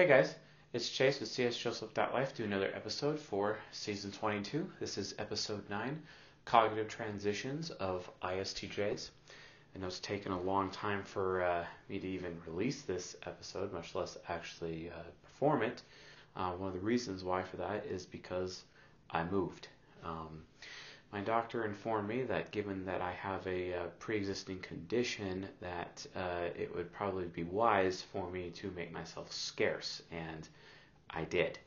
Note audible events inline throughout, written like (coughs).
Hey guys, it's Chase with csjoseph.life doing another episode for season 22. This is episode 9, Cognitive Transitions of ISTJs. I know it's taken a long time for uh, me to even release this episode, much less actually uh, perform it. Uh, one of the reasons why for that is because I moved. Um, my doctor informed me that given that I have a uh, pre-existing condition, that uh, it would probably be wise for me to make myself scarce, and I did.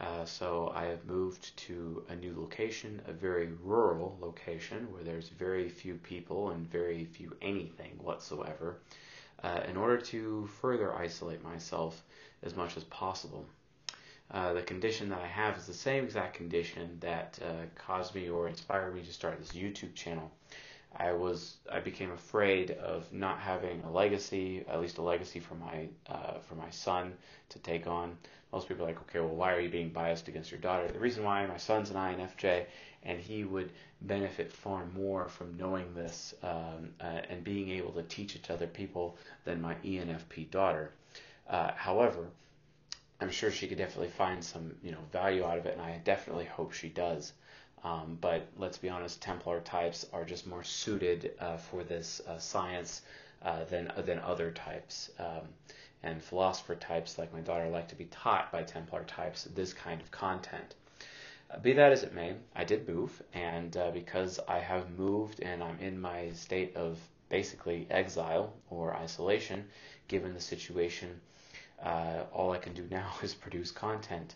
Uh, so I have moved to a new location, a very rural location where there's very few people and very few anything whatsoever, uh, in order to further isolate myself as much as possible. Uh, the condition that I have is the same exact condition that uh, caused me or inspired me to start this YouTube channel. I was I became afraid of not having a legacy, at least a legacy for my uh, for my son to take on. Most people are like, okay, well, why are you being biased against your daughter? The reason why my son's an INFJ, and he would benefit far more from knowing this um, uh, and being able to teach it to other people than my ENFP daughter. Uh, however, I'm sure she could definitely find some you know value out of it, and I definitely hope she does. Um, but let's be honest, Templar types are just more suited uh, for this uh, science uh, than than other types. Um, and philosopher types, like my daughter, like to be taught by Templar types this kind of content. Uh, be that as it may, I did move, and uh, because I have moved and I'm in my state of basically exile or isolation, given the situation uh, all I can do now (laughs) is produce content.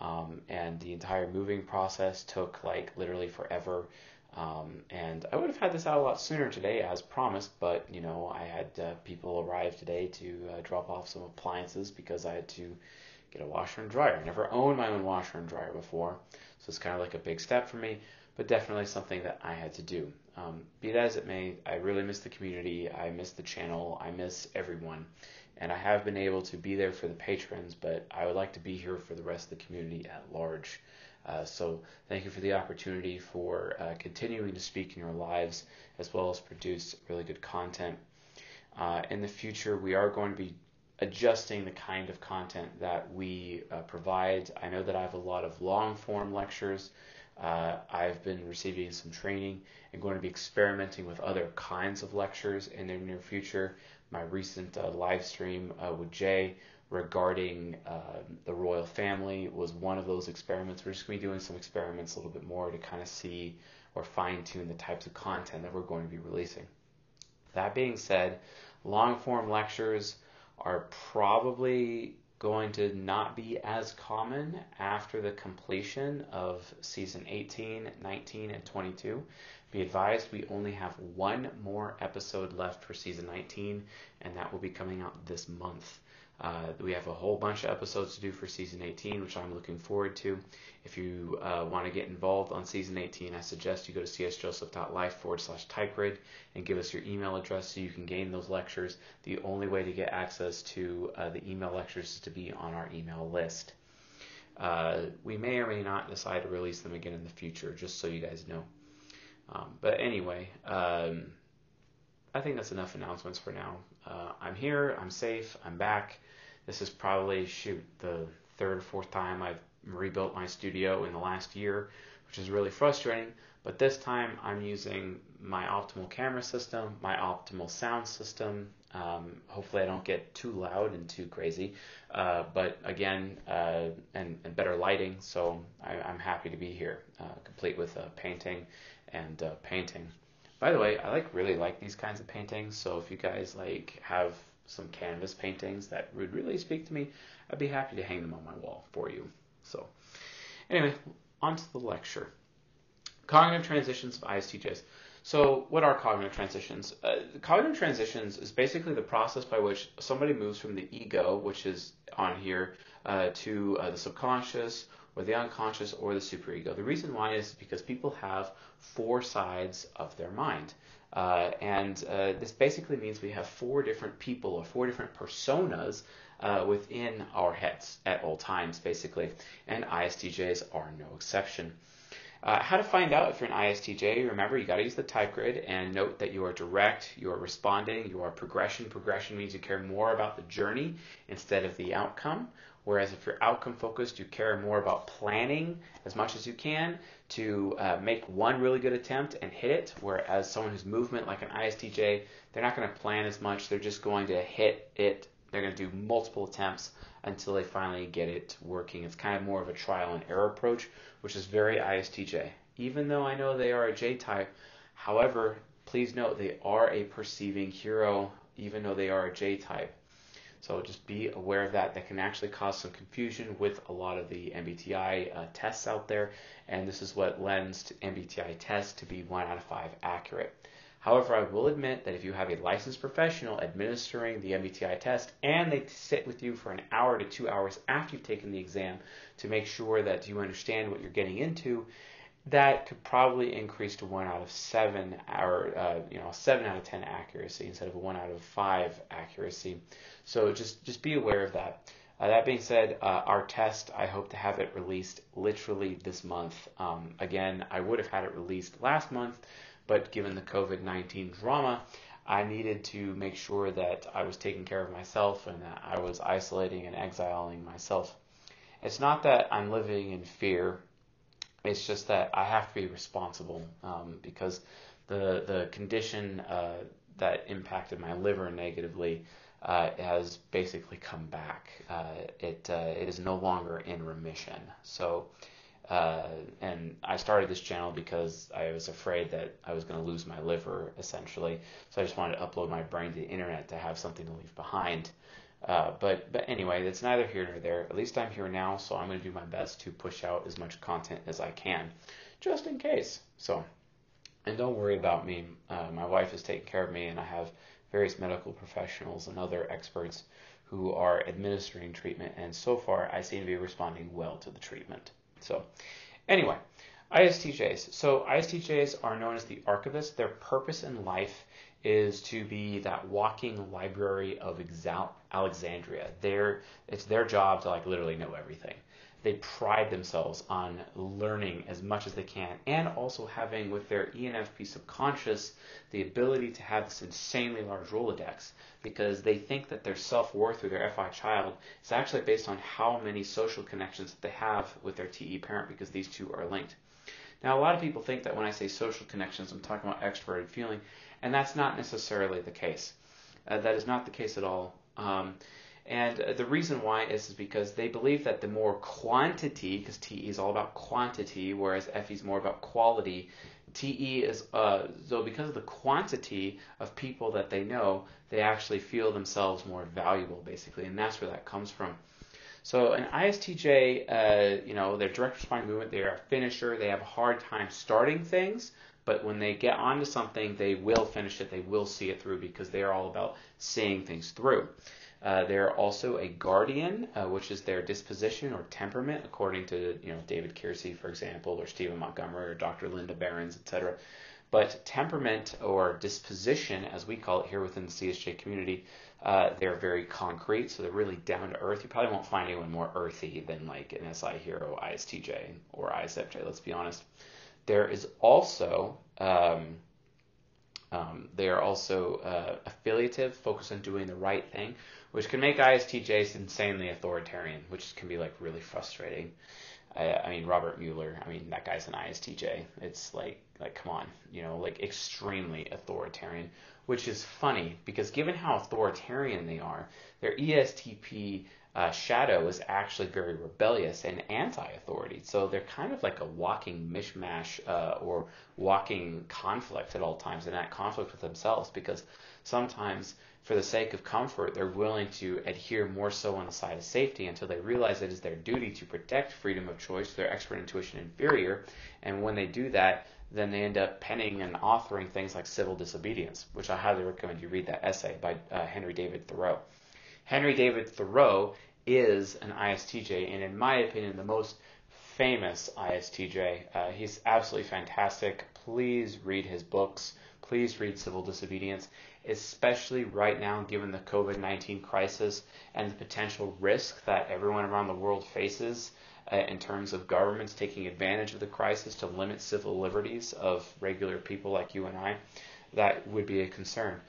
Um, and the entire moving process took like literally forever. Um, and I would have had this out a lot sooner today, as promised, but you know, I had uh, people arrive today to uh, drop off some appliances because I had to get a washer and dryer. I never owned my own washer and dryer before, so it's kind of like a big step for me, but definitely something that I had to do. Um, be that as it may, I really miss the community, I miss the channel, I miss everyone and I have been able to be there for the patrons, but I would like to be here for the rest of the community at large. Uh, so thank you for the opportunity for uh, continuing to speak in your lives as well as produce really good content. Uh, in the future, we are going to be adjusting the kind of content that we uh, provide. I know that I have a lot of long form lectures. Uh, I've been receiving some training and going to be experimenting with other kinds of lectures in the near future my recent uh, live stream uh, with Jay regarding uh, the royal family was one of those experiments. We're just going to be doing some experiments a little bit more to kind of see or fine tune the types of content that we're going to be releasing. That being said, long form lectures are probably going to not be as common after the completion of season 18, 19, and 22. Be advised, we only have one more episode left for season 19, and that will be coming out this month. Uh, we have a whole bunch of episodes to do for season 18, which I'm looking forward to. If you uh, want to get involved on season 18, I suggest you go to csjoseph.life forward slash typegrid and give us your email address so you can gain those lectures. The only way to get access to uh, the email lectures is to be on our email list. Uh, we may or may not decide to release them again in the future, just so you guys know. Um, but anyway, um, I think that's enough announcements for now. Uh, I'm here, I'm safe, I'm back. This is probably, shoot, the third or fourth time I've rebuilt my studio in the last year, which is really frustrating. But this time I'm using my optimal camera system, my optimal sound system. Um, hopefully I don't get too loud and too crazy. Uh, but again, uh, and, and, better lighting. So I, am happy to be here, uh, complete with a painting and uh, painting. By the way, I like really like these kinds of paintings. So if you guys like have some canvas paintings that would really speak to me, I'd be happy to hang them on my wall for you. So anyway, on to the lecture. Cognitive transitions of ISTJs. So, what are cognitive transitions? Uh, cognitive transitions is basically the process by which somebody moves from the ego, which is on here, uh, to uh, the subconscious or the unconscious or the superego. The reason why is because people have four sides of their mind. Uh, and uh, this basically means we have four different people or four different personas uh, within our heads at all times, basically. And ISTJs are no exception. Uh, how to find out if you're an ISTJ? Remember, you got to use the type grid and note that you are direct, you are responding, you are progression. Progression means you care more about the journey instead of the outcome. Whereas if you're outcome focused, you care more about planning as much as you can to uh, make one really good attempt and hit it. Whereas someone who's movement, like an ISTJ, they're not going to plan as much. They're just going to hit it. They're going to do multiple attempts until they finally get it working. It's kind of more of a trial and error approach, which is very ISTJ. Even though I know they are a J type, however, please note they are a perceiving hero, even though they are a J type. So just be aware of that. That can actually cause some confusion with a lot of the MBTI uh, tests out there, and this is what lends to MBTI tests to be one out of five accurate. However, I will admit that if you have a licensed professional administering the MBTI test and they sit with you for an hour to two hours after you've taken the exam to make sure that you understand what you're getting into, that could probably increase to one out of seven, or uh, you know, seven out of ten accuracy instead of one out of five accuracy. So just just be aware of that. Uh, that being said, uh, our test, I hope to have it released literally this month. Um, again, I would have had it released last month, but given the COVID 19 drama, I needed to make sure that I was taking care of myself and that I was isolating and exiling myself. It's not that I'm living in fear, it's just that I have to be responsible um, because the, the condition uh, that impacted my liver negatively uh, has basically come back. Uh, it uh, it is no longer in remission. So, uh, and I started this channel because I was afraid that I was going to lose my liver essentially. So I just wanted to upload my brain to the internet to have something to leave behind. Uh, but but anyway, that's neither here nor there. At least I'm here now, so I'm going to do my best to push out as much content as I can, just in case. So, and don't worry about me. Uh, my wife is taking care of me, and I have various medical professionals and other experts who are administering treatment, and so far I seem to be responding well to the treatment. So, anyway, ISTJs. So, ISTJs are known as the archivists. Their purpose in life is to be that walking library of Alexandria. Their, it's their job to like literally know everything they pride themselves on learning as much as they can and also having with their ENFP subconscious the ability to have this insanely large Rolodex because they think that their self-worth or their FI child is actually based on how many social connections that they have with their TE parent because these two are linked. Now, a lot of people think that when I say social connections, I'm talking about extroverted feeling, and that's not necessarily the case. Uh, that is not the case at all. Um, and the reason why is, is because they believe that the more quantity, because TE is all about quantity, whereas FE is more about quality, TE is, uh, so because of the quantity of people that they know, they actually feel themselves more valuable, basically, and that's where that comes from. So an ISTJ, uh, you know, their direct responding movement, they are a finisher. They have a hard time starting things, but when they get onto something, they will finish it. They will see it through because they are all about seeing things through. Uh, they're also a guardian, uh, which is their disposition or temperament, according to you know David Keirsey, for example, or Stephen Montgomery, or Dr. Linda Behrens, etc. But temperament or disposition, as we call it here within the CSJ community, uh, they're very concrete, so they're really down to earth. You probably won't find anyone more earthy than like an SI hero, ISTJ, or ISFJ. Let's be honest. There is also um, um, they are also uh, affiliative, focused on doing the right thing, which can make ISTJs insanely authoritarian, which can be like really frustrating. I, I mean, Robert Mueller, I mean, that guy's an ISTJ. It's like, like, come on, you know, like extremely authoritarian, which is funny because given how authoritarian they are, their ESTP uh, Shadow is actually very rebellious and anti-authority. So they're kind of like a walking mishmash uh, or walking conflict at all times, and that conflict with themselves because sometimes for the sake of comfort, they're willing to adhere more so on the side of safety until they realize it is their duty to protect freedom of choice, their expert intuition inferior. And when they do that, then they end up penning and authoring things like civil disobedience, which I highly recommend you read that essay by uh, Henry David Thoreau. Henry David Thoreau is an ISTJ, and in my opinion, the most famous ISTJ. Uh, he's absolutely fantastic. Please read his books. Please read Civil Disobedience especially right now given the COVID 19 crisis and the potential risk that everyone around the world faces. uh, in terms of governments taking advantage of the crisis to limit civil liberties of regular people like you and I, that would be a concern.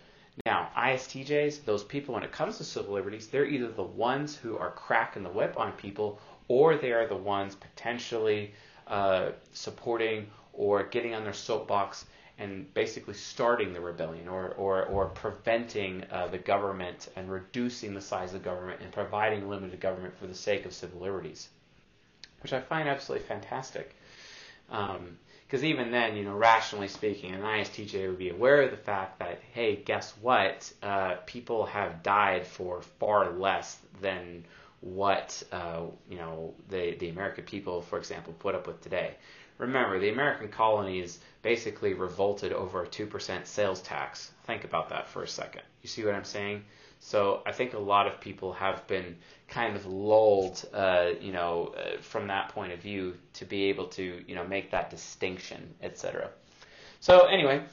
Now, ISTJs, those people, when it comes to civil liberties, they're either the ones who are cracking the whip on people, or they are the ones potentially uh, supporting or getting on their soapbox and basically starting the rebellion or, or, or preventing uh, the government and reducing the size of government and providing limited government for the sake of civil liberties, which I find absolutely fantastic. Um, because even then, you know, rationally speaking, an ISTJ would be aware of the fact that, hey, guess what? Uh, people have died for far less than what uh, you know the the American people, for example, put up with today. Remember, the American colonies basically revolted over a two percent sales tax. Think about that for a second. You see what I'm saying? So I think a lot of people have been kind of lulled, uh, you know, uh, from that point of view to be able to, you know, make that distinction, etc. So anyway,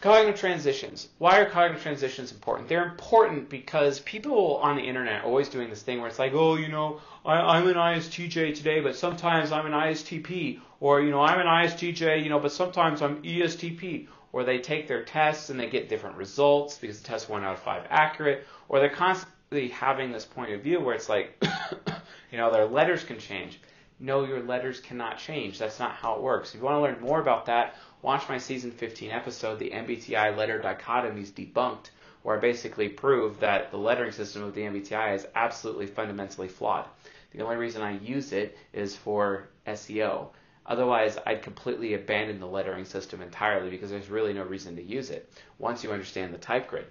cognitive transitions. Why are cognitive transitions important? They're important because people on the internet are always doing this thing where it's like, oh, you know, I, am an ISTJ today, but sometimes I'm an ISTP, or you know, I'm an ISTJ, you know, but sometimes I'm ESTP, or they take their tests and they get different results because the test one out of five accurate, or they're constantly having this point of view where it's like, (coughs) you know, their letters can change. No, your letters cannot change. That's not how it works. If you want to learn more about that, watch my season 15 episode, The MBTI Letter Dichotomies Debunked, where I basically prove that the lettering system of the MBTI is absolutely fundamentally flawed. The only reason I use it is for SEO. Otherwise, I'd completely abandon the lettering system entirely because there's really no reason to use it once you understand the type grid.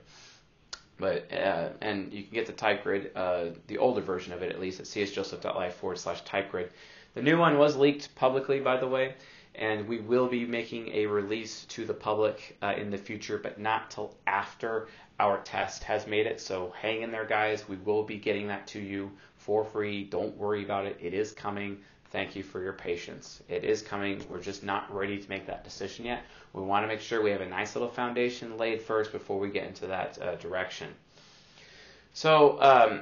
But uh, and you can get the type grid, uh, the older version of it at least, at csjoseph.life forward slash type grid. The new one was leaked publicly, by the way, and we will be making a release to the public uh, in the future, but not till after our test has made it. So hang in there, guys. We will be getting that to you for free. Don't worry about it. It is coming. Thank you for your patience. It is coming. We're just not ready to make that decision yet. We want to make sure we have a nice little foundation laid first before we get into that uh, direction. So, um,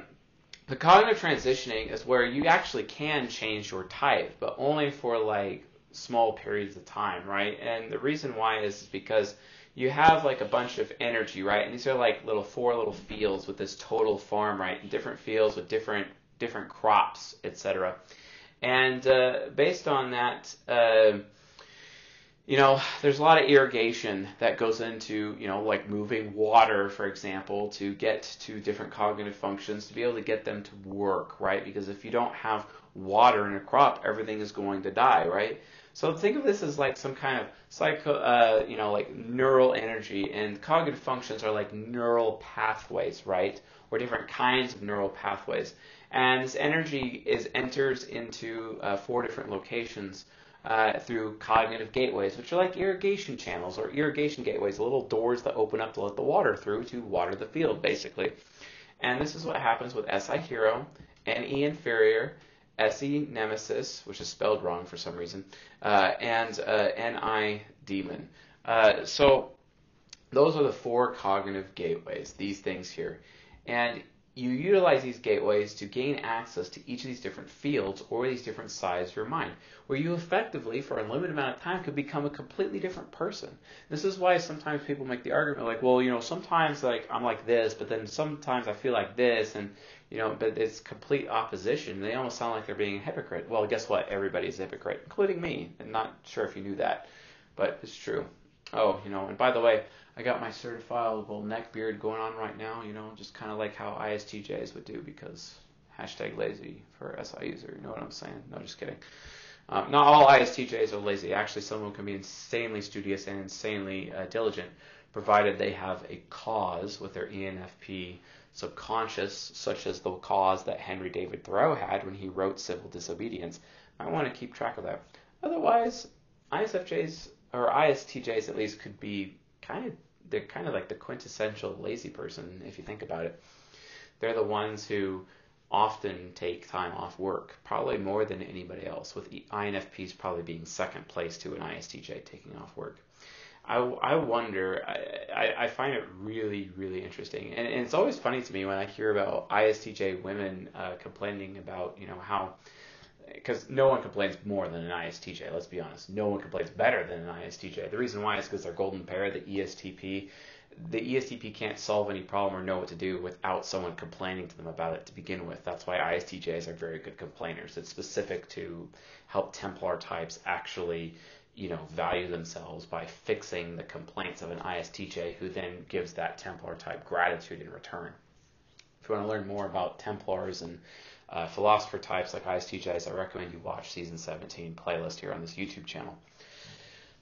the cognitive transitioning is where you actually can change your type, but only for like small periods of time, right? And the reason why is because you have like a bunch of energy, right? And these are like little four little fields with this total farm, right? And different fields with different different crops, etc. And uh, based on that, uh, you know, there's a lot of irrigation that goes into, you know, like moving water, for example, to get to different cognitive functions to be able to get them to work, right? Because if you don't have water in a crop, everything is going to die, right? So think of this as like some kind of psycho, uh, you know, like neural energy, and cognitive functions are like neural pathways, right? Or different kinds of neural pathways. And this energy is enters into uh, four different locations uh, through cognitive gateways, which are like irrigation channels or irrigation gateways, little doors that open up to let the water through to water the field, basically. And this is what happens with SI Hero, NE Inferior, SE Nemesis, which is spelled wrong for some reason, uh, and uh, NI Demon. Uh, so those are the four cognitive gateways, these things here. And you utilize these gateways to gain access to each of these different fields or these different sides of your mind, where you effectively, for a limited amount of time, could become a completely different person. This is why sometimes people make the argument like, well, you know, sometimes like I'm like this, but then sometimes I feel like this, and you know, but it's complete opposition. They almost sound like they're being a hypocrite. Well, guess what? Everybody's a hypocrite, including me. I'm not sure if you knew that, but it's true. Oh, you know, and by the way, I got my certifiable neck beard going on right now, you know, just kind of like how ISTJs would do because hashtag lazy for SI user, you know what I'm saying? No, just kidding. Um, not all ISTJs are lazy. Actually, some of them can be insanely studious and insanely uh, diligent, provided they have a cause with their ENFP subconscious, such as the cause that Henry David Thoreau had when he wrote Civil Disobedience. I want to keep track of that. Otherwise, ISFJs or ISTJs at least could be kind of they're kind of like the quintessential lazy person if you think about it. They're the ones who often take time off work, probably more than anybody else, with INFPs probably being second place to an ISTJ taking off work. I, I wonder, I, I find it really, really interesting. And, and it's always funny to me when I hear about ISTJ women uh, complaining about, you know, how because no one complains more than an ISTJ. Let's be honest. No one complains better than an ISTJ. The reason why is because they're golden pair, the ESTP. The ESTP can't solve any problem or know what to do without someone complaining to them about it to begin with. That's why ISTJs are very good complainers. It's specific to help Templar types actually, you know, value themselves by fixing the complaints of an ISTJ, who then gives that Templar type gratitude in return. If you want to learn more about Templars and uh, philosopher types like ISTJs, I recommend you watch season 17 playlist here on this YouTube channel.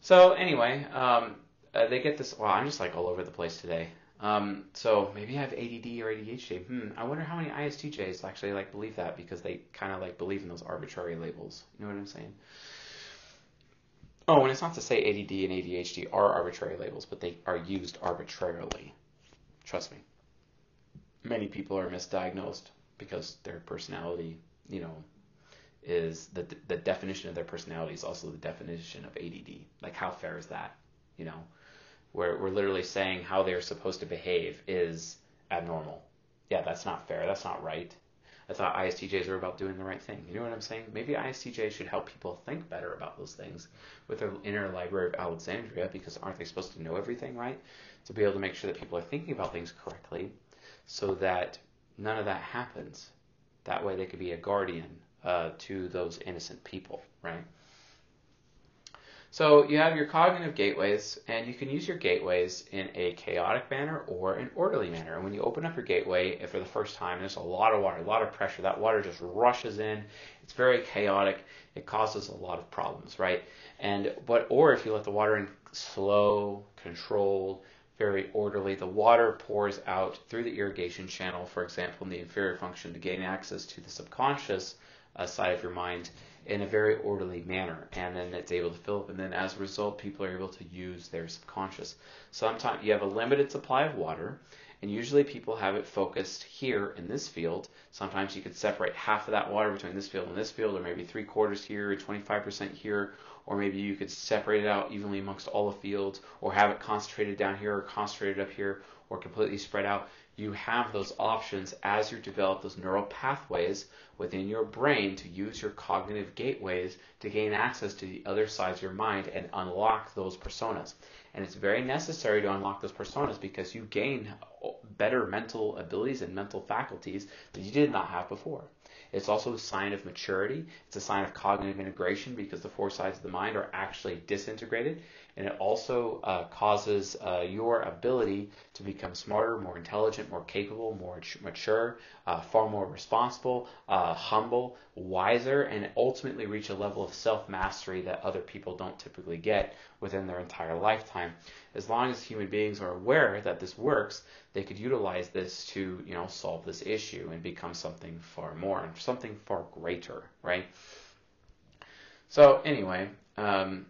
So anyway, um, uh, they get this. Well, I'm just like all over the place today. Um, so maybe I have ADD or ADHD. Hmm. I wonder how many ISTJs actually like believe that because they kind of like believe in those arbitrary labels. You know what I'm saying? Oh, and it's not to say ADD and ADHD are arbitrary labels, but they are used arbitrarily. Trust me. Many people are misdiagnosed because their personality, you know, is the the definition of their personality is also the definition of ADD. Like how fair is that? You know, where we're literally saying how they're supposed to behave is abnormal. Yeah, that's not fair. That's not right. I thought ISTJs were about doing the right thing. You know what I'm saying? Maybe ISTJs should help people think better about those things with their inner library of Alexandria because aren't they supposed to know everything, right? To be able to make sure that people are thinking about things correctly so that none of that happens. That way they could be a guardian uh, to those innocent people, right? So you have your cognitive gateways, and you can use your gateways in a chaotic manner or an orderly manner. And when you open up your gateway for the first time, there's a lot of water, a lot of pressure. That water just rushes in. It's very chaotic. It causes a lot of problems, right? And but or if you let the water in slow, controlled, very orderly. The water pours out through the irrigation channel, for example, in the inferior function to gain access to the subconscious uh, side of your mind in a very orderly manner. And then it's able to fill up. And then as a result, people are able to use their subconscious. Sometimes you have a limited supply of water. And usually people have it focused here in this field. Sometimes you could separate half of that water between this field and this field, or maybe three quarters here, 25% here, or maybe you could separate it out evenly amongst all the fields, or have it concentrated down here or concentrated up here, or completely spread out. You have those options as you develop those neural pathways within your brain to use your cognitive gateways to gain access to the other sides of your mind and unlock those personas. And it's very necessary to unlock those personas because you gain better mental abilities and mental faculties that you did not have before. It's also a sign of maturity. It's a sign of cognitive integration because the four sides of the mind are actually disintegrated. And it also uh, causes uh, your ability to become smarter, more intelligent, more capable, more mature, uh, far more responsible, uh, humble, wiser, and ultimately reach a level of self mastery that other people don't typically get within their entire lifetime. As long as human beings are aware that this works, they could utilize this to, you know, solve this issue and become something far more and something far greater, right? So anyway, um,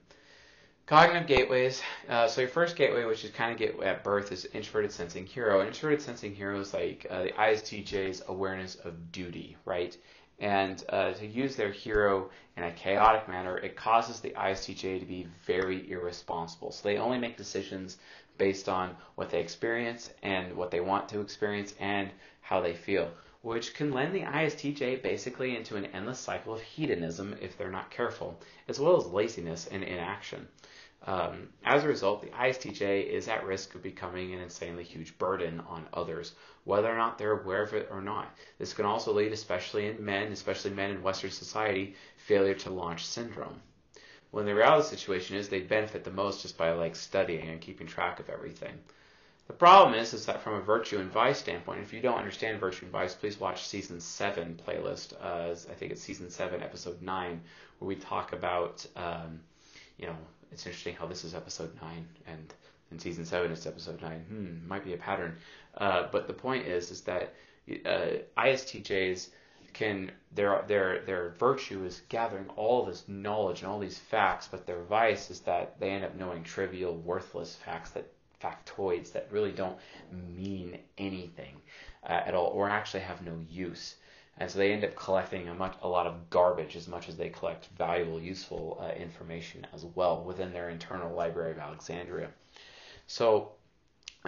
cognitive gateways. Uh, so your first gateway, which is kind of get at birth, is introverted sensing hero. introverted sensing hero is like uh, the ISTJ's awareness of duty, right? And uh, to use their hero in a chaotic manner, it causes the ISTJ to be very irresponsible. So they only make decisions based on what they experience and what they want to experience and how they feel, which can lend the ISTJ basically into an endless cycle of hedonism if they're not careful, as well as laziness and inaction. Um, as a result, the ISTJ is at risk of becoming an insanely huge burden on others, whether or not they're aware of it or not. This can also lead, especially in men, especially men in Western society, failure to launch syndrome. When the reality situation is they benefit the most just by like studying and keeping track of everything. The problem is, is that from a virtue and vice standpoint, if you don't understand virtue and vice, please watch season seven playlist. Uh, I think it's season seven, episode nine, where we talk about, um, you know, it's interesting how this is episode nine and in season seven it's episode nine. Hmm, might be a pattern. Uh, but the point is, is that uh, ISTJs can their their their virtue is gathering all this knowledge and all these facts, but their vice is that they end up knowing trivial, worthless facts that factoids that really don't mean anything uh, at all, or actually have no use. And so they end up collecting a, much, a lot of garbage as much as they collect valuable, useful uh, information as well within their internal library of Alexandria. So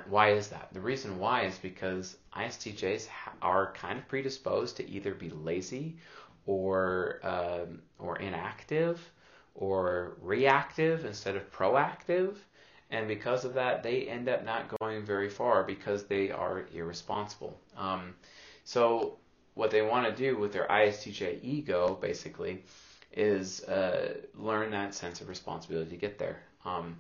why is that? The reason why is because ISTJs are kind of predisposed to either be lazy or um, or inactive or reactive instead of proactive. And because of that, they end up not going very far because they are irresponsible. Um, so what they want to do with their ISTJ ego, basically, is uh, learn that sense of responsibility to get there. Um,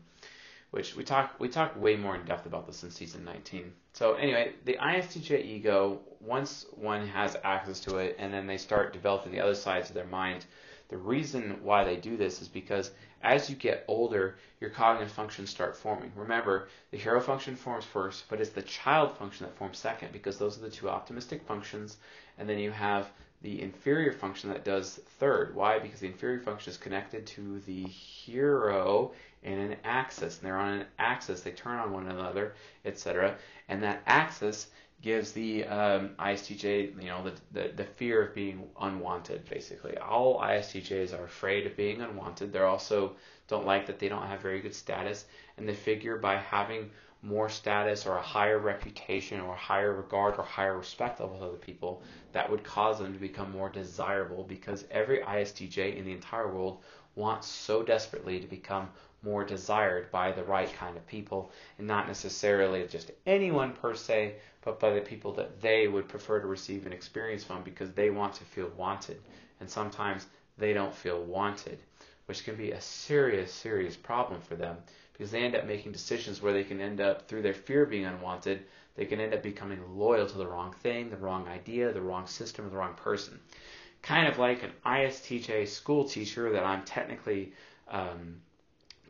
which we talk we talk way more in depth about this in season 19. So anyway, the ISTJ ego, once one has access to it, and then they start developing the other sides of their mind, the reason why they do this is because as you get older, your cognitive functions start forming. Remember, the hero function forms first, but it's the child function that forms second because those are the two optimistic functions. And then you have the inferior function that does third. Why? Because the inferior function is connected to the hero in an axis. And they're on an axis, they turn on one another, etc. And that axis gives the um, ISTJ, you know, the, the, the fear of being unwanted, basically. All ISTJs are afraid of being unwanted. They're also don't like that they don't have very good status, and they figure by having more status or a higher reputation or higher regard or higher respect level of other people, that would cause them to become more desirable because every ISTJ in the entire world wants so desperately to become more desired by the right kind of people and not necessarily just anyone per se, but by the people that they would prefer to receive an experience from because they want to feel wanted. And sometimes they don't feel wanted, which can be a serious, serious problem for them because they end up making decisions where they can end up, through their fear of being unwanted, they can end up becoming loyal to the wrong thing, the wrong idea, the wrong system, or the wrong person. Kind of like an ISTJ school teacher that I'm technically um,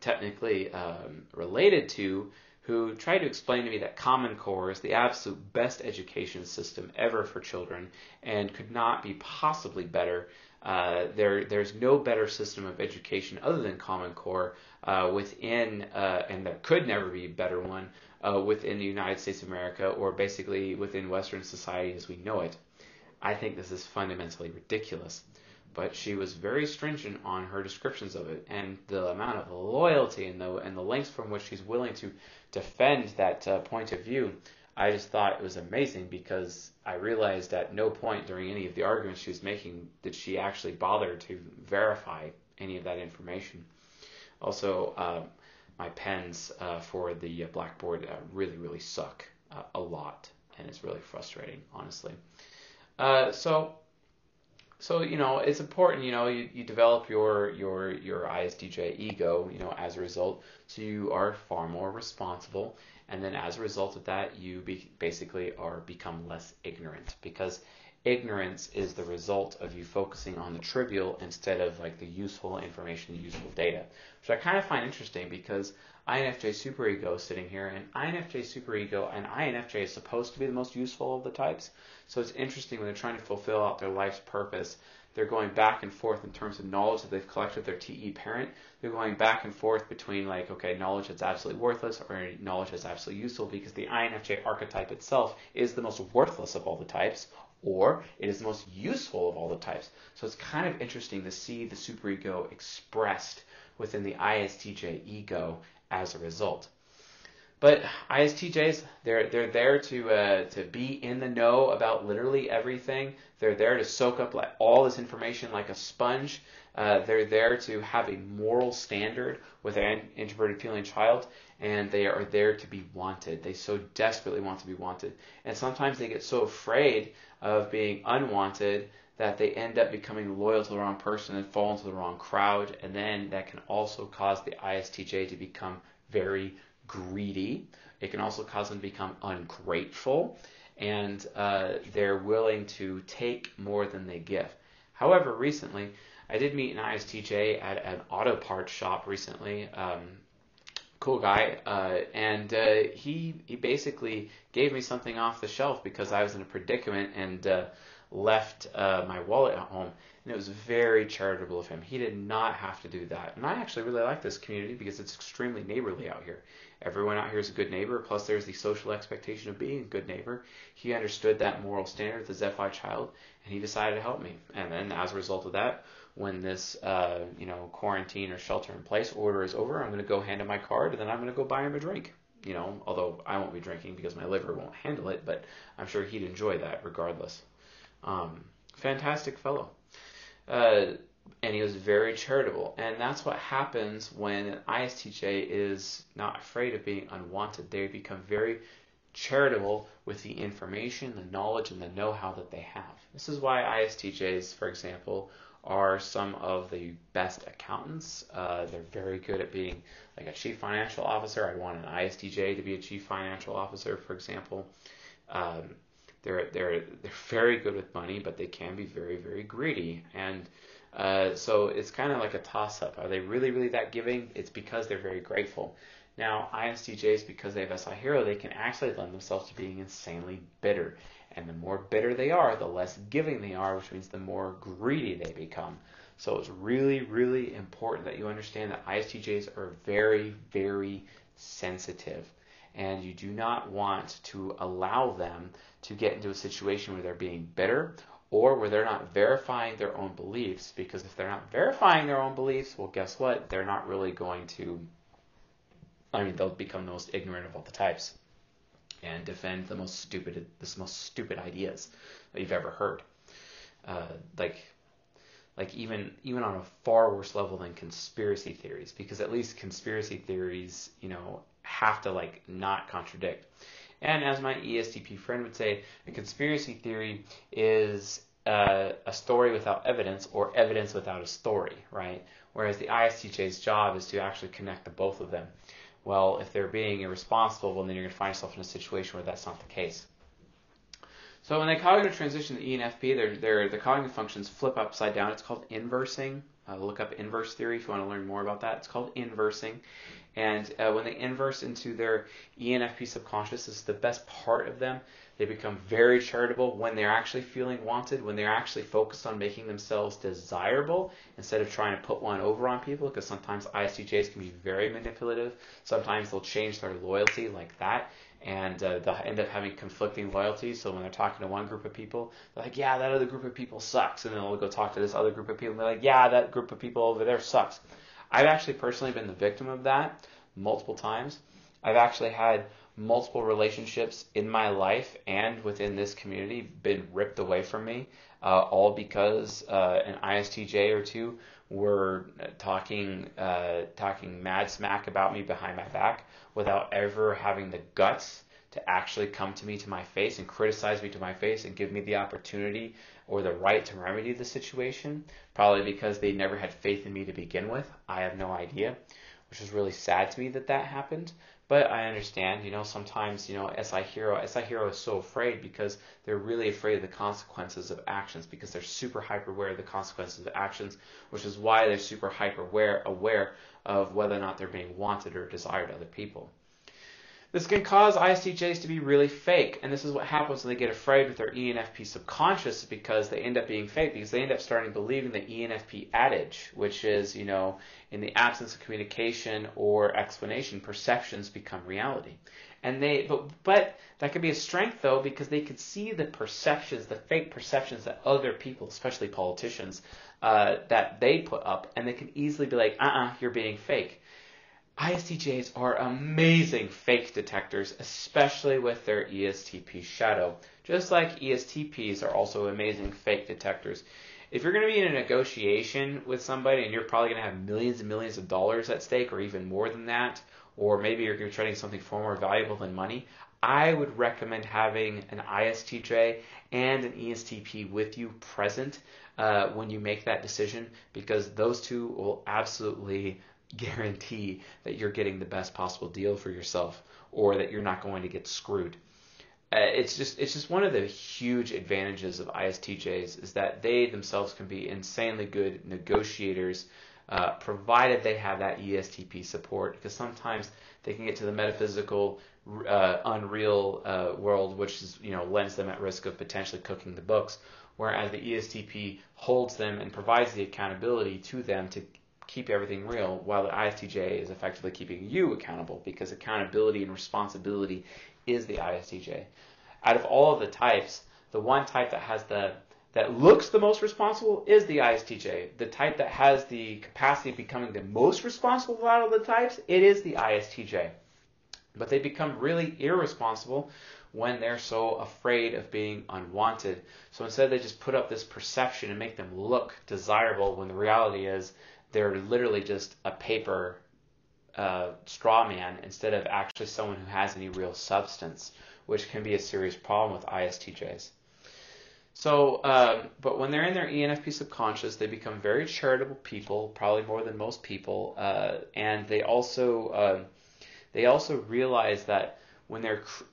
technically um, related to who tried to explain to me that Common Core is the absolute best education system ever for children and could not be possibly better. Uh, there, there's no better system of education other than Common Core uh, within, uh, and there could never be a better one uh, within the United States of America or basically within Western society as we know it. I think this is fundamentally ridiculous but she was very stringent on her descriptions of it and the amount of loyalty and the and the lengths from which she's willing to defend that uh, point of view. I just thought it was amazing because I realized at no point during any of the arguments she was making did she actually bother to verify any of that information. Also, uh, my pens uh, for the uh, blackboard uh, really, really suck uh, a lot, and it's really frustrating, honestly. so so you know it's important you know you, you develop your your your ISTJ ego you know as a result. So you are far more responsible. And then as a result of that you be, basically are become less ignorant. Because ignorance is the result of you focusing on the trivial instead of like the useful information the useful data. Which I kind of find interesting because INFJ superego is sitting here and INFJ superego and INFJ is supposed to be the most useful of the types so it's interesting when they're trying to fulfill out their life's purpose. They're going back and forth in terms of knowledge that they've collected their TE parent. They're going back and forth between like, okay, knowledge that's absolutely worthless or knowledge that's absolutely useful because the INFJ archetype itself is the most worthless of all the types or it is the most useful of all the types. So it's kind of interesting to see the superego expressed within the ISTJ ego as a result. But ISTJs, they're they're there to uh, to be in the know about literally everything. They're there to soak up like all this information like a sponge. Uh, they're there to have a moral standard with an introverted feeling child, and they are there to be wanted. They so desperately want to be wanted, and sometimes they get so afraid of being unwanted that they end up becoming loyal to the wrong person and fall into the wrong crowd, and then that can also cause the ISTJ to become very greedy. It can also cause them to become ungrateful, and uh, they're willing to take more than they give. However, recently, I did meet an ISTJ at an auto parts shop recently. Um, cool guy, uh, and uh, he he basically gave me something off the shelf because I was in a predicament and uh, left uh, my wallet at home and it was very charitable of him. He did not have to do that. And I actually really like this community because it's extremely neighborly out here. Everyone out here is a good neighbor, plus there's the social expectation of being a good neighbor. He understood that moral standard as FI child, and he decided to help me. And then as a result of that, when this uh, you know quarantine or shelter in place order is over, I'm going to go hand him my card, and then I'm going to go buy him a drink. You know, although I won't be drinking because my liver won't handle it, but I'm sure he'd enjoy that regardless. Um, fantastic fellow. Uh, and he was very charitable. And that's what happens when an ISTJ is not afraid of being unwanted. They become very charitable with the information, the knowledge, and the know how that they have. This is why ISTJs, for example, are some of the best accountants. Uh, they're very good at being like a chief financial officer. I'd want an ISTJ to be a chief financial officer, for example. Um, they're they're they're very good with money, but they can be very very greedy, and uh, so it's kind of like a toss up. Are they really really that giving? It's because they're very grateful. Now, ISTJs, because they have SI hero, they can actually lend themselves to being insanely bitter. And the more bitter they are, the less giving they are, which means the more greedy they become. So it's really, really important that you understand that ISTJs are very, very sensitive. And you do not want to allow them to get into a situation where they're being bitter or where they're not verifying their own beliefs. Because if they're not verifying their own beliefs, well, guess what? They're not really going to, I mean, they'll become the most ignorant of all the types and defend the most stupid, the most stupid ideas that you've ever heard. Uh, like, like even even on a far worse level than conspiracy theories, because at least conspiracy theories, you know, have to like not contradict. And as my ESTP friend would say, a conspiracy theory is uh, a story without evidence or evidence without a story, right? Whereas the ISTJ's job is to actually connect the both of them. Well, if they're being irresponsible, well, then you're going to find yourself in a situation where that's not the case. So when they cognitive transition to ENFP, their, their, the cognitive functions flip upside down. It's called inversing. Uh, look up inverse theory if you want to learn more about that. It's called inversing. And uh, when they inverse into their ENFP subconscious, is the best part of them. They become very charitable when they're actually feeling wanted, when they're actually focused on making themselves desirable instead of trying to put one over on people, because sometimes ISTJs can be very manipulative. Sometimes they'll change their loyalty like that, and uh, they'll end up having conflicting loyalties. So when they're talking to one group of people, they're like, yeah, that other group of people sucks. And then they'll go talk to this other group of people, and they're like, yeah, that group of people over there sucks. I've actually personally been the victim of that multiple times. I've actually had multiple relationships in my life and within this community been ripped away from me, uh, all because uh, an ISTJ or two were talking uh, talking mad smack about me behind my back without ever having the guts to actually come to me to my face and criticize me to my face and give me the opportunity or the right to remedy the situation, probably because they never had faith in me to begin with. I have no idea, which is really sad to me that that happened. But I understand, you know, sometimes, you know, SI Hero, SI Hero is so afraid because they're really afraid of the consequences of actions because they're super hyper aware of the consequences of actions, which is why they're super hyper aware, aware of whether or not they're being wanted or desired by other people. This can cause ISTJs to be really fake, and this is what happens when they get afraid with their ENFP subconscious because they end up being fake because they end up starting believing the ENFP adage, which is, you know, in the absence of communication or explanation, perceptions become reality. And they, but, but that could be a strength though because they could see the perceptions, the fake perceptions that other people, especially politicians, uh, that they put up, and they can easily be like, uh-uh, you're being fake. ISTJs are amazing fake detectors, especially with their ESTP shadow, just like ESTPs are also amazing fake detectors. If you're going to be in a negotiation with somebody and you're probably going to have millions and millions of dollars at stake, or even more than that, or maybe you're gonna be trading something far more valuable than money, I would recommend having an ISTJ and an ESTP with you present uh, when you make that decision because those two will absolutely guarantee that you're getting the best possible deal for yourself or that you're not going to get screwed. Uh, it's just it's just one of the huge advantages of ISTJs is that they themselves can be insanely good negotiators, uh, provided they have that ESTP support. Because sometimes they can get to the metaphysical, uh, unreal uh, world, which is you know lends them at risk of potentially cooking the books. Whereas the ESTP holds them and provides the accountability to them to keep everything real, while the ISTJ is effectively keeping you accountable because accountability and responsibility is the ISTJ. Out of all of the types, the one type that has the that looks the most responsible is the ISTJ. The type that has the capacity of becoming the most responsible out of the types, it is the ISTJ. But they become really irresponsible when they're so afraid of being unwanted. So instead, they just put up this perception and make them look desirable when the reality is they're literally just a paper uh, straw man instead of actually someone who has any real substance, which can be a serious problem with ISTJs. So, um, but when they're in their ENFP subconscious, they become very charitable people, probably more than most people, uh, and they also um, they also realize that when they're cr-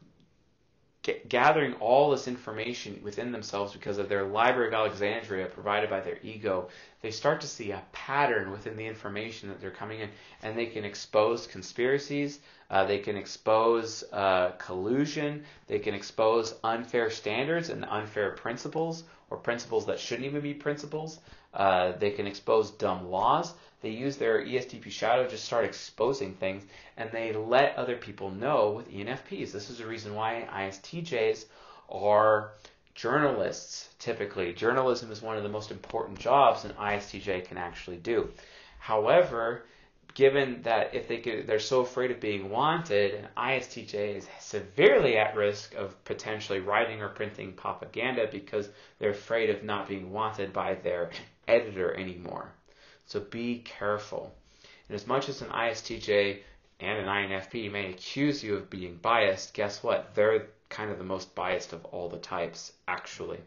gathering all this information within themselves because of their Library of Alexandria provided by their ego, they start to see a pattern within the information that they're coming in, and they can expose conspiracies, uh, they can expose uh, collusion, they can expose unfair standards and unfair principles, or principles that shouldn't even be principles. Uh, they can expose dumb laws. They use their ESTP shadow to start exposing things, and they let other people know with ENFPs. This is the reason why ISTJs are journalists typically. Journalism is one of the most important jobs an ISTJ can actually do. However, given that if they could, they're so afraid of being wanted, an ISTJ is severely at risk of potentially writing or printing propaganda because they're afraid of not being wanted by their editor anymore. So be careful. And as much as an ISTJ and an INFP may accuse you of being biased, guess what? They're kind of the most biased of all the types, actually.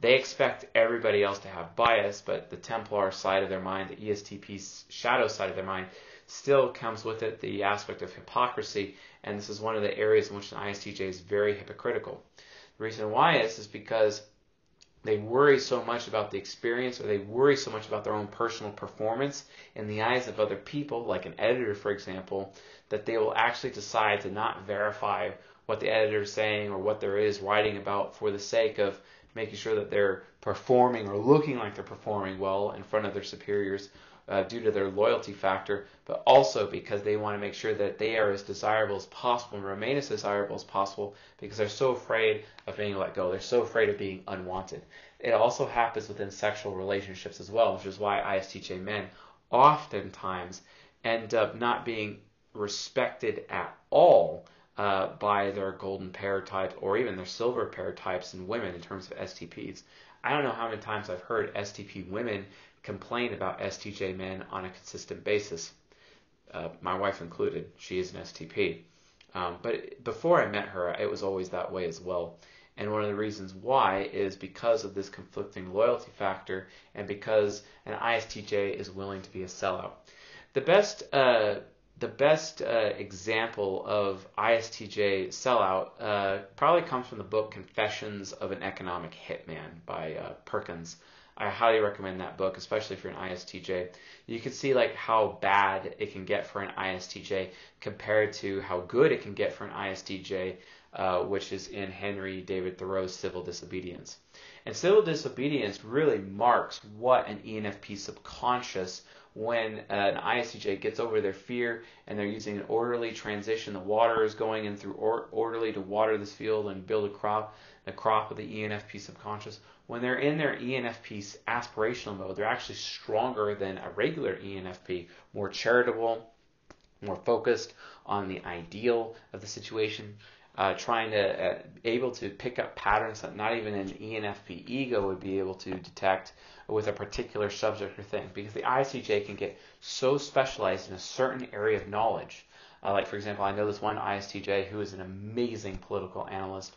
They expect everybody else to have bias, but the Templar side of their mind, the ESTP's shadow side of their mind, still comes with it the aspect of hypocrisy, and this is one of the areas in which an ISTJ is very hypocritical. The reason why is is because they worry so much about the experience or they worry so much about their own personal performance in the eyes of other people, like an editor, for example, that they will actually decide to not verify what the editor is saying or what there is writing about for the sake of making sure that they're performing or looking like they're performing well in front of their superiors uh, due to their loyalty factor, but also because they want to make sure that they are as desirable as possible and remain as desirable as possible because they're so afraid of being let go. They're so afraid of being unwanted. It also happens within sexual relationships as well, which is why ISTJ men oftentimes end up not being respected at all uh, by their golden pair type or even their silver pair types in women in terms of STPs. I don't know how many times I've heard STP women complain about STJ men on a consistent basis. Uh, my wife included. She is an STP. Um, but before I met her, it was always that way as well. And one of the reasons why is because of this conflicting loyalty factor and because an ISTJ is willing to be a sellout. The best, uh, the best uh, example of ISTJ sellout uh, probably comes from the book Confessions of an Economic Hitman by uh, Perkins. I highly recommend that book, especially you're an ISTJ. You can see like how bad it can get for an ISTJ compared to how good it can get for an ISTJ, uh, which is in Henry David Thoreau's Civil Disobedience. And civil disobedience really marks what an ENFP subconscious when an ISTJ gets over their fear and they're using an orderly transition, the water is going in through or, orderly to water this field and build a crop, the crop of the ENFP subconscious. When they're in their ENFP aspirational mode, they're actually stronger than a regular ENFP, more charitable, more focused on the ideal of the situation, uh, trying to uh, able to pick up patterns that not even an ENFP ego would be able to detect with a particular subject or thing. Because the ISTJ can get so specialized in a certain area of knowledge. Uh, like for example, I know this one ISTJ who is an amazing political analyst.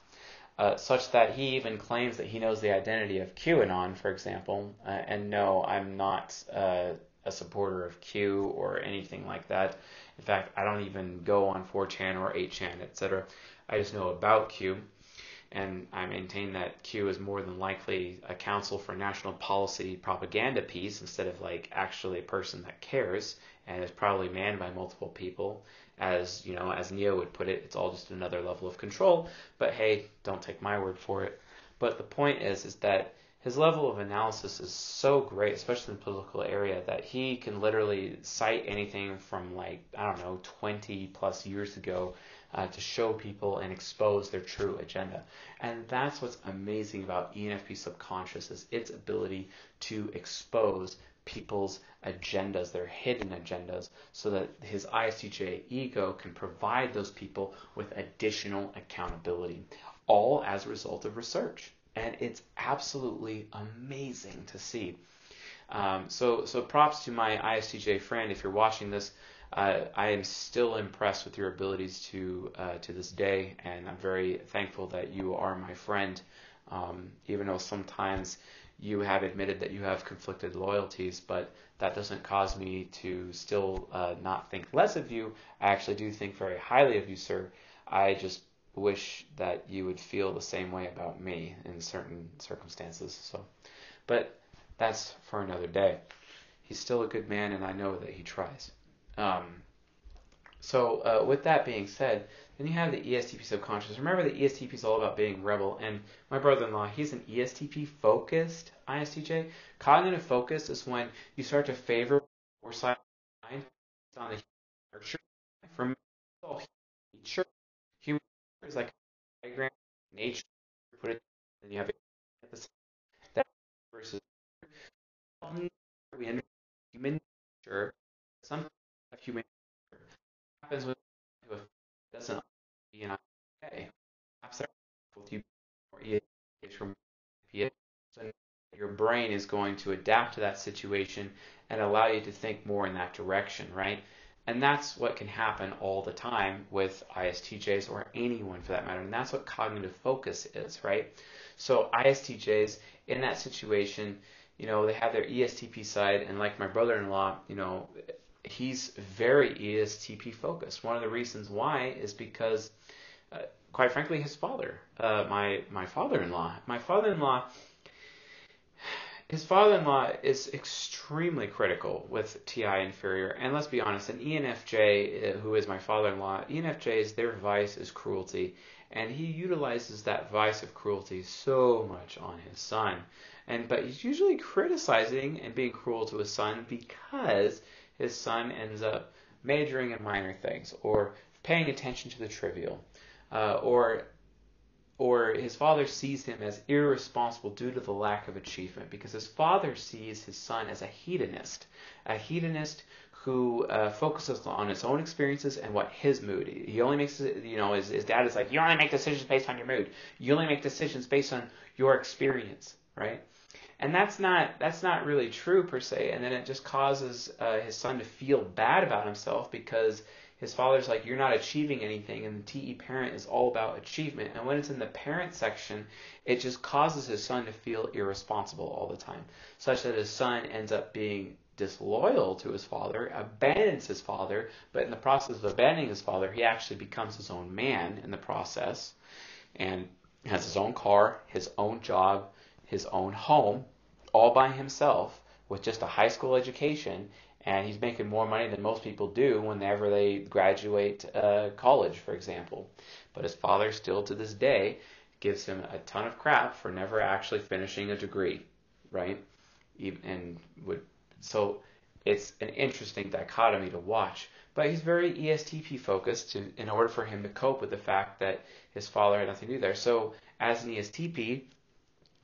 Uh, such that he even claims that he knows the identity of QAnon, for example. Uh, and no, I'm not uh, a supporter of Q or anything like that. In fact, I don't even go on 4chan or 8chan, etc. I just know about Q, and I maintain that Q is more than likely a council for national policy propaganda piece instead of like actually a person that cares and is probably manned by multiple people. As you know, as Neo would put it, it's all just another level of control. But hey, don't take my word for it. But the point is, is that his level of analysis is so great, especially in the political area, that he can literally cite anything from like I don't know 20 plus years ago uh, to show people and expose their true agenda. And that's what's amazing about ENFP subconscious is its ability to expose people's agendas, their hidden agendas, so that his ISTJ ego can provide those people with additional accountability. all as a result of research. And it's absolutely amazing to see. Um, so, so props to my ISTJ friend. If you're watching this, uh, I am still impressed with your abilities to uh, to this day, and I'm very thankful that you are my friend. Um, even though sometimes you have admitted that you have conflicted loyalties, but that doesn't cause me to still uh, not think less of you. I actually do think very highly of you, sir. I just wish that you would feel the same way about me in certain circumstances. So, but that's for another day. He's still a good man, and I know that he tries. Um, so, uh, with that being said, then you have the ESTP subconscious. Remember, the ESTP is all about being rebel. And my brother-in-law, he's an ESTP focused ISTJ. Cognitive focus is when you start to favor or side on the nurture. Me, nature. Human is like a diagram, nature. Put it, and you have it at the that versus we understand human nature. Some of human nature happens with doesn't be an okay. You or from so your brain is going to adapt to that situation and allow you to think more in that direction, right? And that's what can happen all the time with ISTJs or anyone for that matter. And that's what cognitive focus is, right? So ISTJs in that situation, you know, they have their ESTP side, and like my brother-in-law, you know, he's very ESTP focused. One of the reasons why is because, uh, quite frankly, his father, uh, my my father-in-law, my father-in-law, his father-in-law is extremely critical with TI inferior. And let's be honest, an ENFJ, uh, who is my father-in-law, ENFJ's their vice is cruelty, and he utilizes that vice of cruelty so much on his son. And but he's usually criticizing and being cruel to his son because his son ends up majoring in minor things or paying attention to the trivial, uh, or or his father sees him as irresponsible due to the lack of achievement because his father sees his son as a hedonist, a hedonist who uh, focuses on his own experiences and what his mood. He only makes, you know, his, his dad is like, you only make decisions based on your mood. You only make decisions based on your experience, right? And that's not that's not really true per se and then it just causes uh, his son to feel bad about himself because his father's like you're not achieving anything and the te parent is all about achievement. And when it's in the parent section it just causes his son to feel irresponsible all the time such that his son ends up being disloyal to his father abandons his father but in the process of abandoning his father he actually becomes his own man in the process and has his own car his own job his own home all by himself with just a high school education, and he's making more money than most people do whenever they graduate uh, college, for example. But his father still to this day gives him a ton of crap for never actually finishing a degree, right? And would so it's an interesting dichotomy to watch. But he's very ESTP focused to, in order for him to cope with the fact that his father had nothing to do there. So as an ESTP,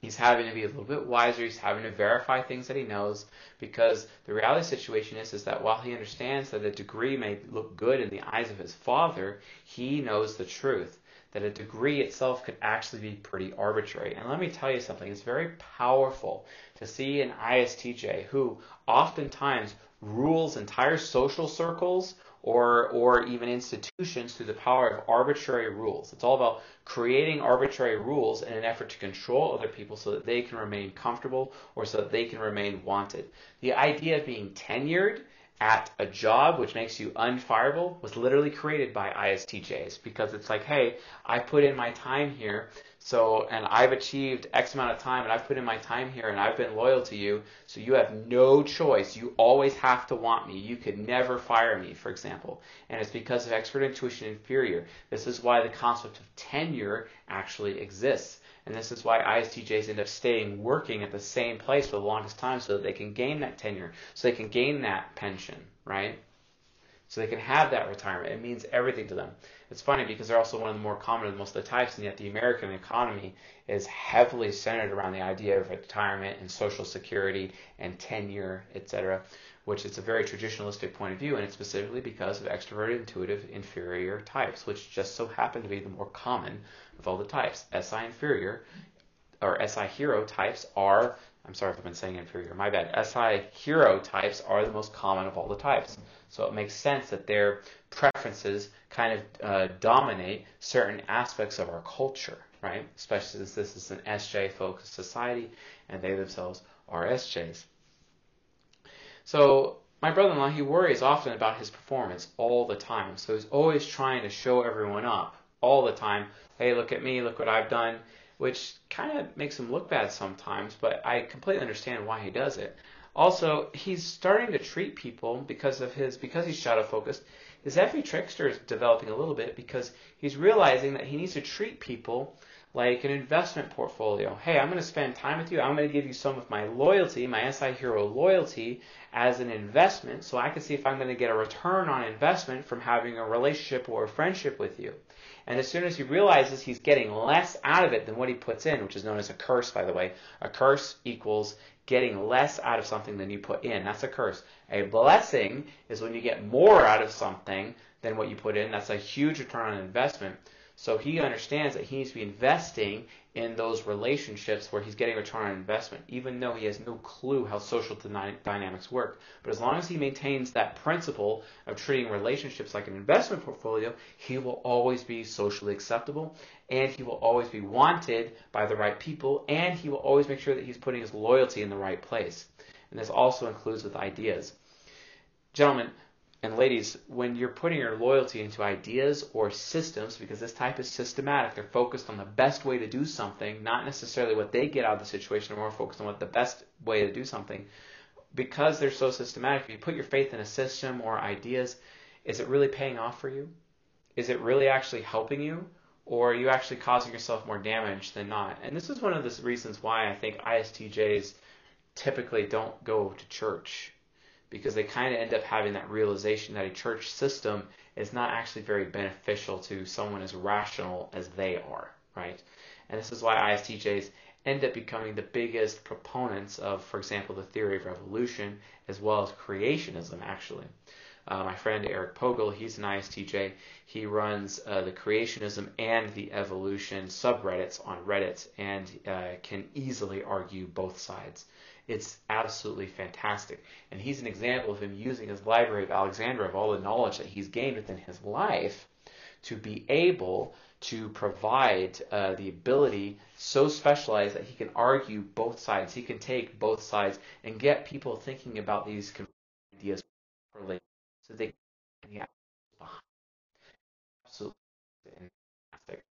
He's having to be a little bit wiser. He's having to verify things that he knows because the reality situation is, is that while he understands that a degree may look good in the eyes of his father, he knows the truth that a degree itself could actually be pretty arbitrary. And let me tell you something, it's very powerful to see an ISTJ who oftentimes rules entire social circles or, or even institutions through the power of arbitrary rules. It's all about creating arbitrary rules in an effort to control other people so that they can remain comfortable or so that they can remain wanted. The idea of being tenured at a job which makes you unfireable was literally created by ISTJs because it's like, hey, I put in my time here, so and I've achieved X amount of time and I've put in my time here and I've been loyal to you, so you have no choice. You always have to want me. You could never fire me, for example. And it's because of expert intuition inferior. This is why the concept of tenure actually exists. And this is why ISTJs end up staying working at the same place for the longest time so that they can gain that tenure, so they can gain that pension, right? So they can have that retirement. It means everything to them. It's funny because they're also one of the more common of most of the types, and yet the American economy is heavily centered around the idea of retirement and social security and tenure, etc., which is a very traditionalistic point of view, and it's specifically because of extroverted, intuitive, inferior types, which just so happen to be the more common of all the types. SI inferior or SI hero types are, I'm sorry if I've been saying inferior, my bad. SI hero types are the most common of all the types. So it makes sense that their preferences kind of uh, dominate certain aspects of our culture, right? Especially since this is an SJ focused society and they themselves are SJs. So my brother-in-law, he worries often about his performance all the time. So he's always trying to show everyone up all the time. Hey, look at me, look what I've done, which kind of makes him look bad sometimes, but I completely understand why he does it. Also, he's starting to treat people because of his because he's shadow focused. His FE trickster is developing a little bit because he's realizing that he needs to treat people like an investment portfolio. Hey, I'm going to spend time with you. I'm going to give you some of my loyalty, my SI Hero loyalty, as an investment so I can see if I'm going to get a return on investment from having a relationship or a friendship with you. And as soon as he realizes he's getting less out of it than what he puts in, which is known as a curse, by the way, a curse equals getting less out of something than you put in. That's a curse. A blessing is when you get more out of something than what you put in. That's a huge return on investment. So he understands that he needs to be investing in those relationships where he's getting return on investment, even though he has no clue how social dynamics work. But as long as he maintains that principle of treating relationships like an investment portfolio, he will always be socially acceptable and he will always be wanted by the right people and he will always make sure that he's putting his loyalty in the right place. And this also includes with ideas. Gentlemen, and ladies, when you're putting your loyalty into ideas or systems, because this type is systematic, they're focused on the best way to do something, not necessarily what they get out of the situation, they're more focused on what the best way to do something. Because they're so systematic, if you put your faith in a system or ideas, is it really paying off for you? Is it really actually helping you? Or are you actually causing yourself more damage than not? And this is one of the reasons why I think ISTJs typically don't go to church because they kind of end up having that realization that a church system is not actually very beneficial to someone as rational as they are, right? And this is why ISTJs end up becoming the biggest proponents of, for example, the theory of evolution as well as creationism, actually. Uh, my friend Eric Pogel, he's an ISTJ. He runs uh, the creationism and the evolution subreddits on Reddit and uh, can easily argue both sides. It's absolutely fantastic. And he's an example of him using his library of Alexandria, of all the knowledge that he's gained within his life, to be able to provide uh, the ability so specialized that he can argue both sides. He can take both sides and get people thinking about these ideas properly so they can get behind. Absolutely fantastic.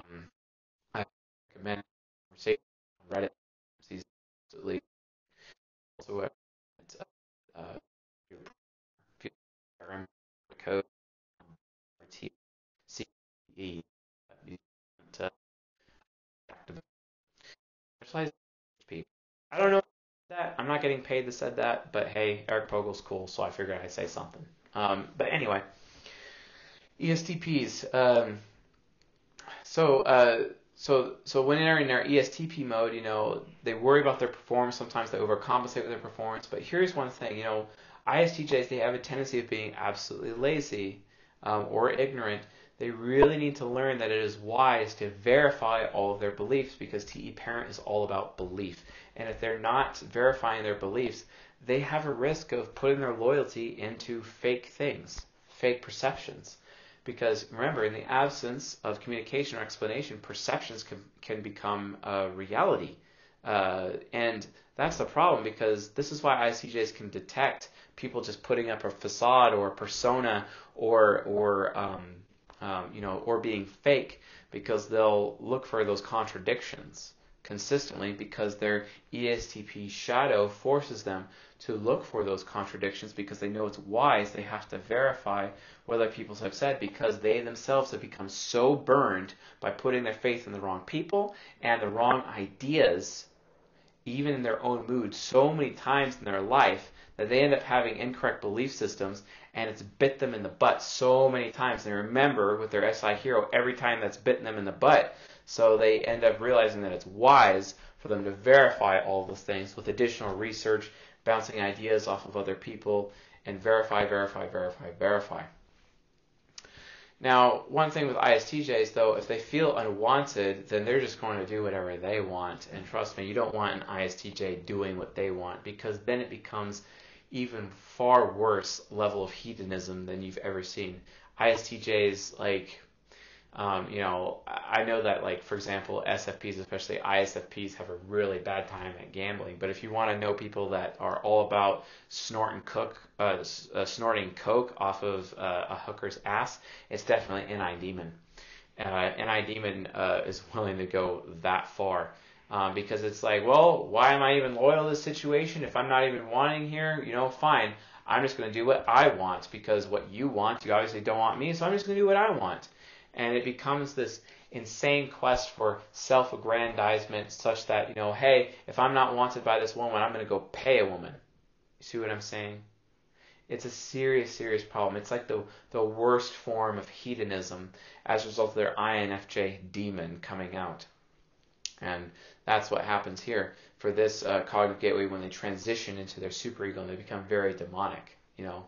Um, I recommend Reddit. He's absolutely also a I code T C E don't know that. I'm not getting paid to said that, but hey, Eric Pogel's cool, so I figured I'd say something. Um, but anyway, ESTPs. Um, so uh, so so when they're in their ESTP mode, you know, they worry about their performance. Sometimes they overcompensate with their performance. But here's one thing, you know, ISTJs they have a tendency of being absolutely lazy um, or ignorant. They really need to learn that it is wise to verify all of their beliefs because TE parent is all about belief. And if they're not verifying their beliefs, they have a risk of putting their loyalty into fake things, fake perceptions because remember, in the absence of communication or explanation, perceptions can, can become a reality. Uh, and that's the problem because this is why ICJs can detect people just putting up a facade or a persona or or um, um, you know or being fake because they'll look for those contradictions consistently because their ESTP shadow forces them to look for those contradictions because they know it's wise. They have to verify what other people have said because they themselves have become so burned by putting their faith in the wrong people and the wrong ideas, even in their own mood, so many times in their life that they end up having incorrect belief systems and it's bit them in the butt so many times. They remember with their SI hero every time that's bitten them in the butt So they end up realizing that it's wise for them to verify all those things with additional research, bouncing ideas off of other people, and verify, verify, verify, verify. Now, one thing with ISTJs, though, if they feel unwanted, then they're just going to do whatever they want. And trust me, you don't want an ISTJ doing what they want because then it becomes even far worse level of hedonism than you've ever seen. ISTJs, like, um, you know, I know that, like, for example, SFPs, especially ISFPs, have a really bad time at gambling. But if you want to know people that are all about snorting cook, uh, uh, snorting coke off of uh, a hooker's ass, it's definitely NI Demon. Uh, NI Demon uh, is willing to go that far. Um, because it's like, well, why am I even loyal to this situation if I'm not even wanting here? You know, fine. I'm just going to do what I want because what you want, you obviously don't want me, so I'm just going to do what I want and it becomes this insane quest for self-aggrandizement such that you know hey if i'm not wanted by this woman i'm going to go pay a woman. You see what i'm saying? It's a serious serious problem. It's like the the worst form of hedonism as a result of their infj demon coming out. And that's what happens here for this uh, cognitive gateway when they transition into their superego and they become very demonic you know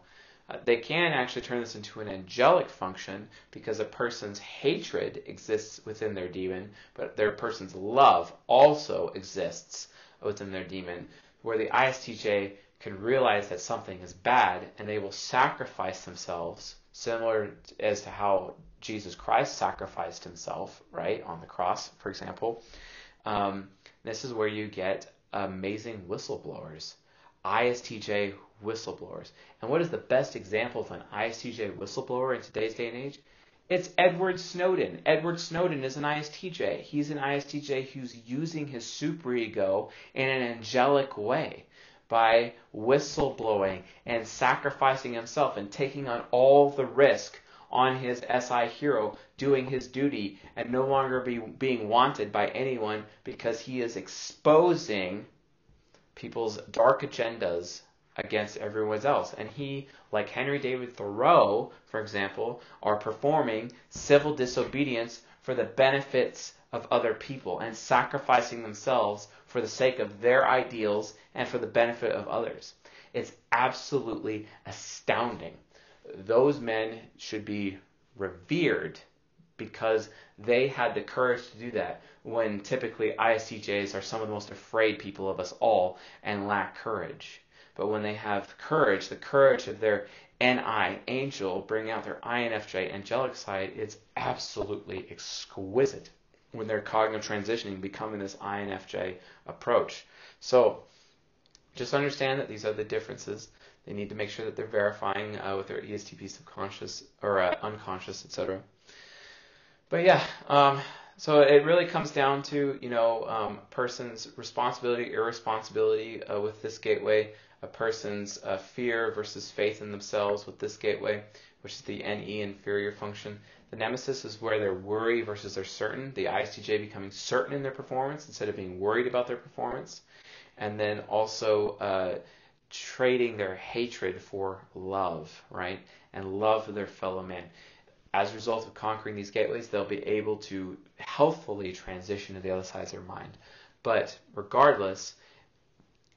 uh, they can actually turn this into an angelic function because a person's hatred exists within their demon, but their person's love also exists within their demon, where the ISTJ can realize that something is bad and they will sacrifice themselves, similar as to how Jesus Christ sacrificed himself, right, on the cross, for example. Um, this is where you get amazing whistleblowers. ISTJ whistleblowers. And what is the best example of an ISTJ whistleblower in today's day and age? It's Edward Snowden. Edward Snowden is an ISTJ. He's an ISTJ who's using his superego in an angelic way by whistleblowing and sacrificing himself and taking on all the risk on his SI hero, doing his duty and no longer be, being wanted by anyone because he is exposing people's dark agendas against everyone else. And he, like Henry David Thoreau, for example, are performing civil disobedience for the benefits of other people and sacrificing themselves for the sake of their ideals and for the benefit of others. It's absolutely astounding. Those men should be revered because they had the courage to do that when typically ISTJs are some of the most afraid people of us all and lack courage. But when they have courage, the courage of their NI, angel, bringing out their INFJ, angelic side, it's absolutely exquisite when they're cognitive transitioning, becoming this INFJ approach. So just understand that these are the differences. They need to make sure that they're verifying uh, with their ESTP subconscious or uh, unconscious, etc. But yeah, um, so it really comes down to you know um, person's responsibility, irresponsibility uh, with this gateway a person's uh, fear versus faith in themselves with this gateway, which is the NE inferior function. The nemesis is where they're worry versus they're certain. The ISTJ becoming certain in their performance instead of being worried about their performance. And then also uh, trading their hatred for love, right? And love for their fellow man. As a result of conquering these gateways, they'll be able to healthfully transition to the other side of their mind. But regardless,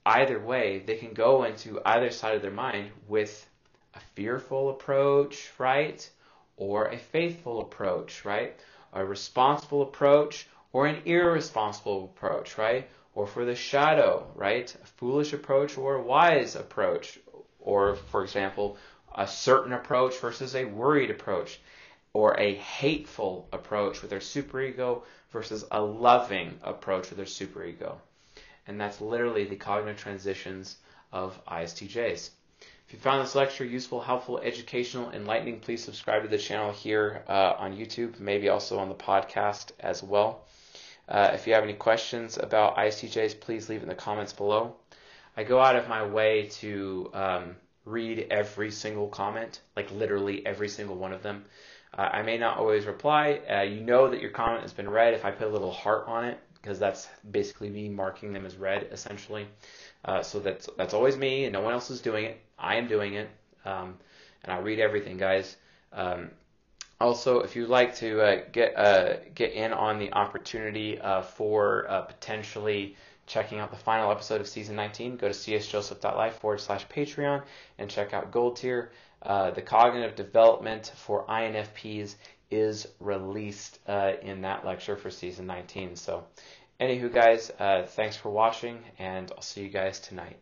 either way, they can go into either side of their mind with a fearful approach, right? Or a faithful approach, right? A responsible approach or an irresponsible approach, right? Or for the shadow, right? A foolish approach or a wise approach. Or, for example, a certain approach versus a worried approach. Or a hateful approach with their superego versus a loving approach with their superego and that's literally the cognitive transitions of ISTJs. If you found this lecture useful, helpful, educational, enlightening, please subscribe to the channel here uh, on YouTube, maybe also on the podcast as well. Uh, if you have any questions about ISTJs, please leave in the comments below. I go out of my way to um, read every single comment, like literally every single one of them. Uh, I may not always reply. Uh, you know that your comment has been read if I put a little heart on it because that's basically me marking them as read essentially. Uh, so that's that's always me, and no one else is doing it. I am doing it, um, and I read everything, guys. Um, Also, if you'd like to uh, get uh, get in on the opportunity uh, for potentially checking out the final episode of season 19, go to csjoseph.life forward slash Patreon and check out Gold Tier. Uh, the cognitive development for INFPs is released uh, in that lecture for season 19. So, anywho, guys, thanks for watching, and I'll see you guys tonight.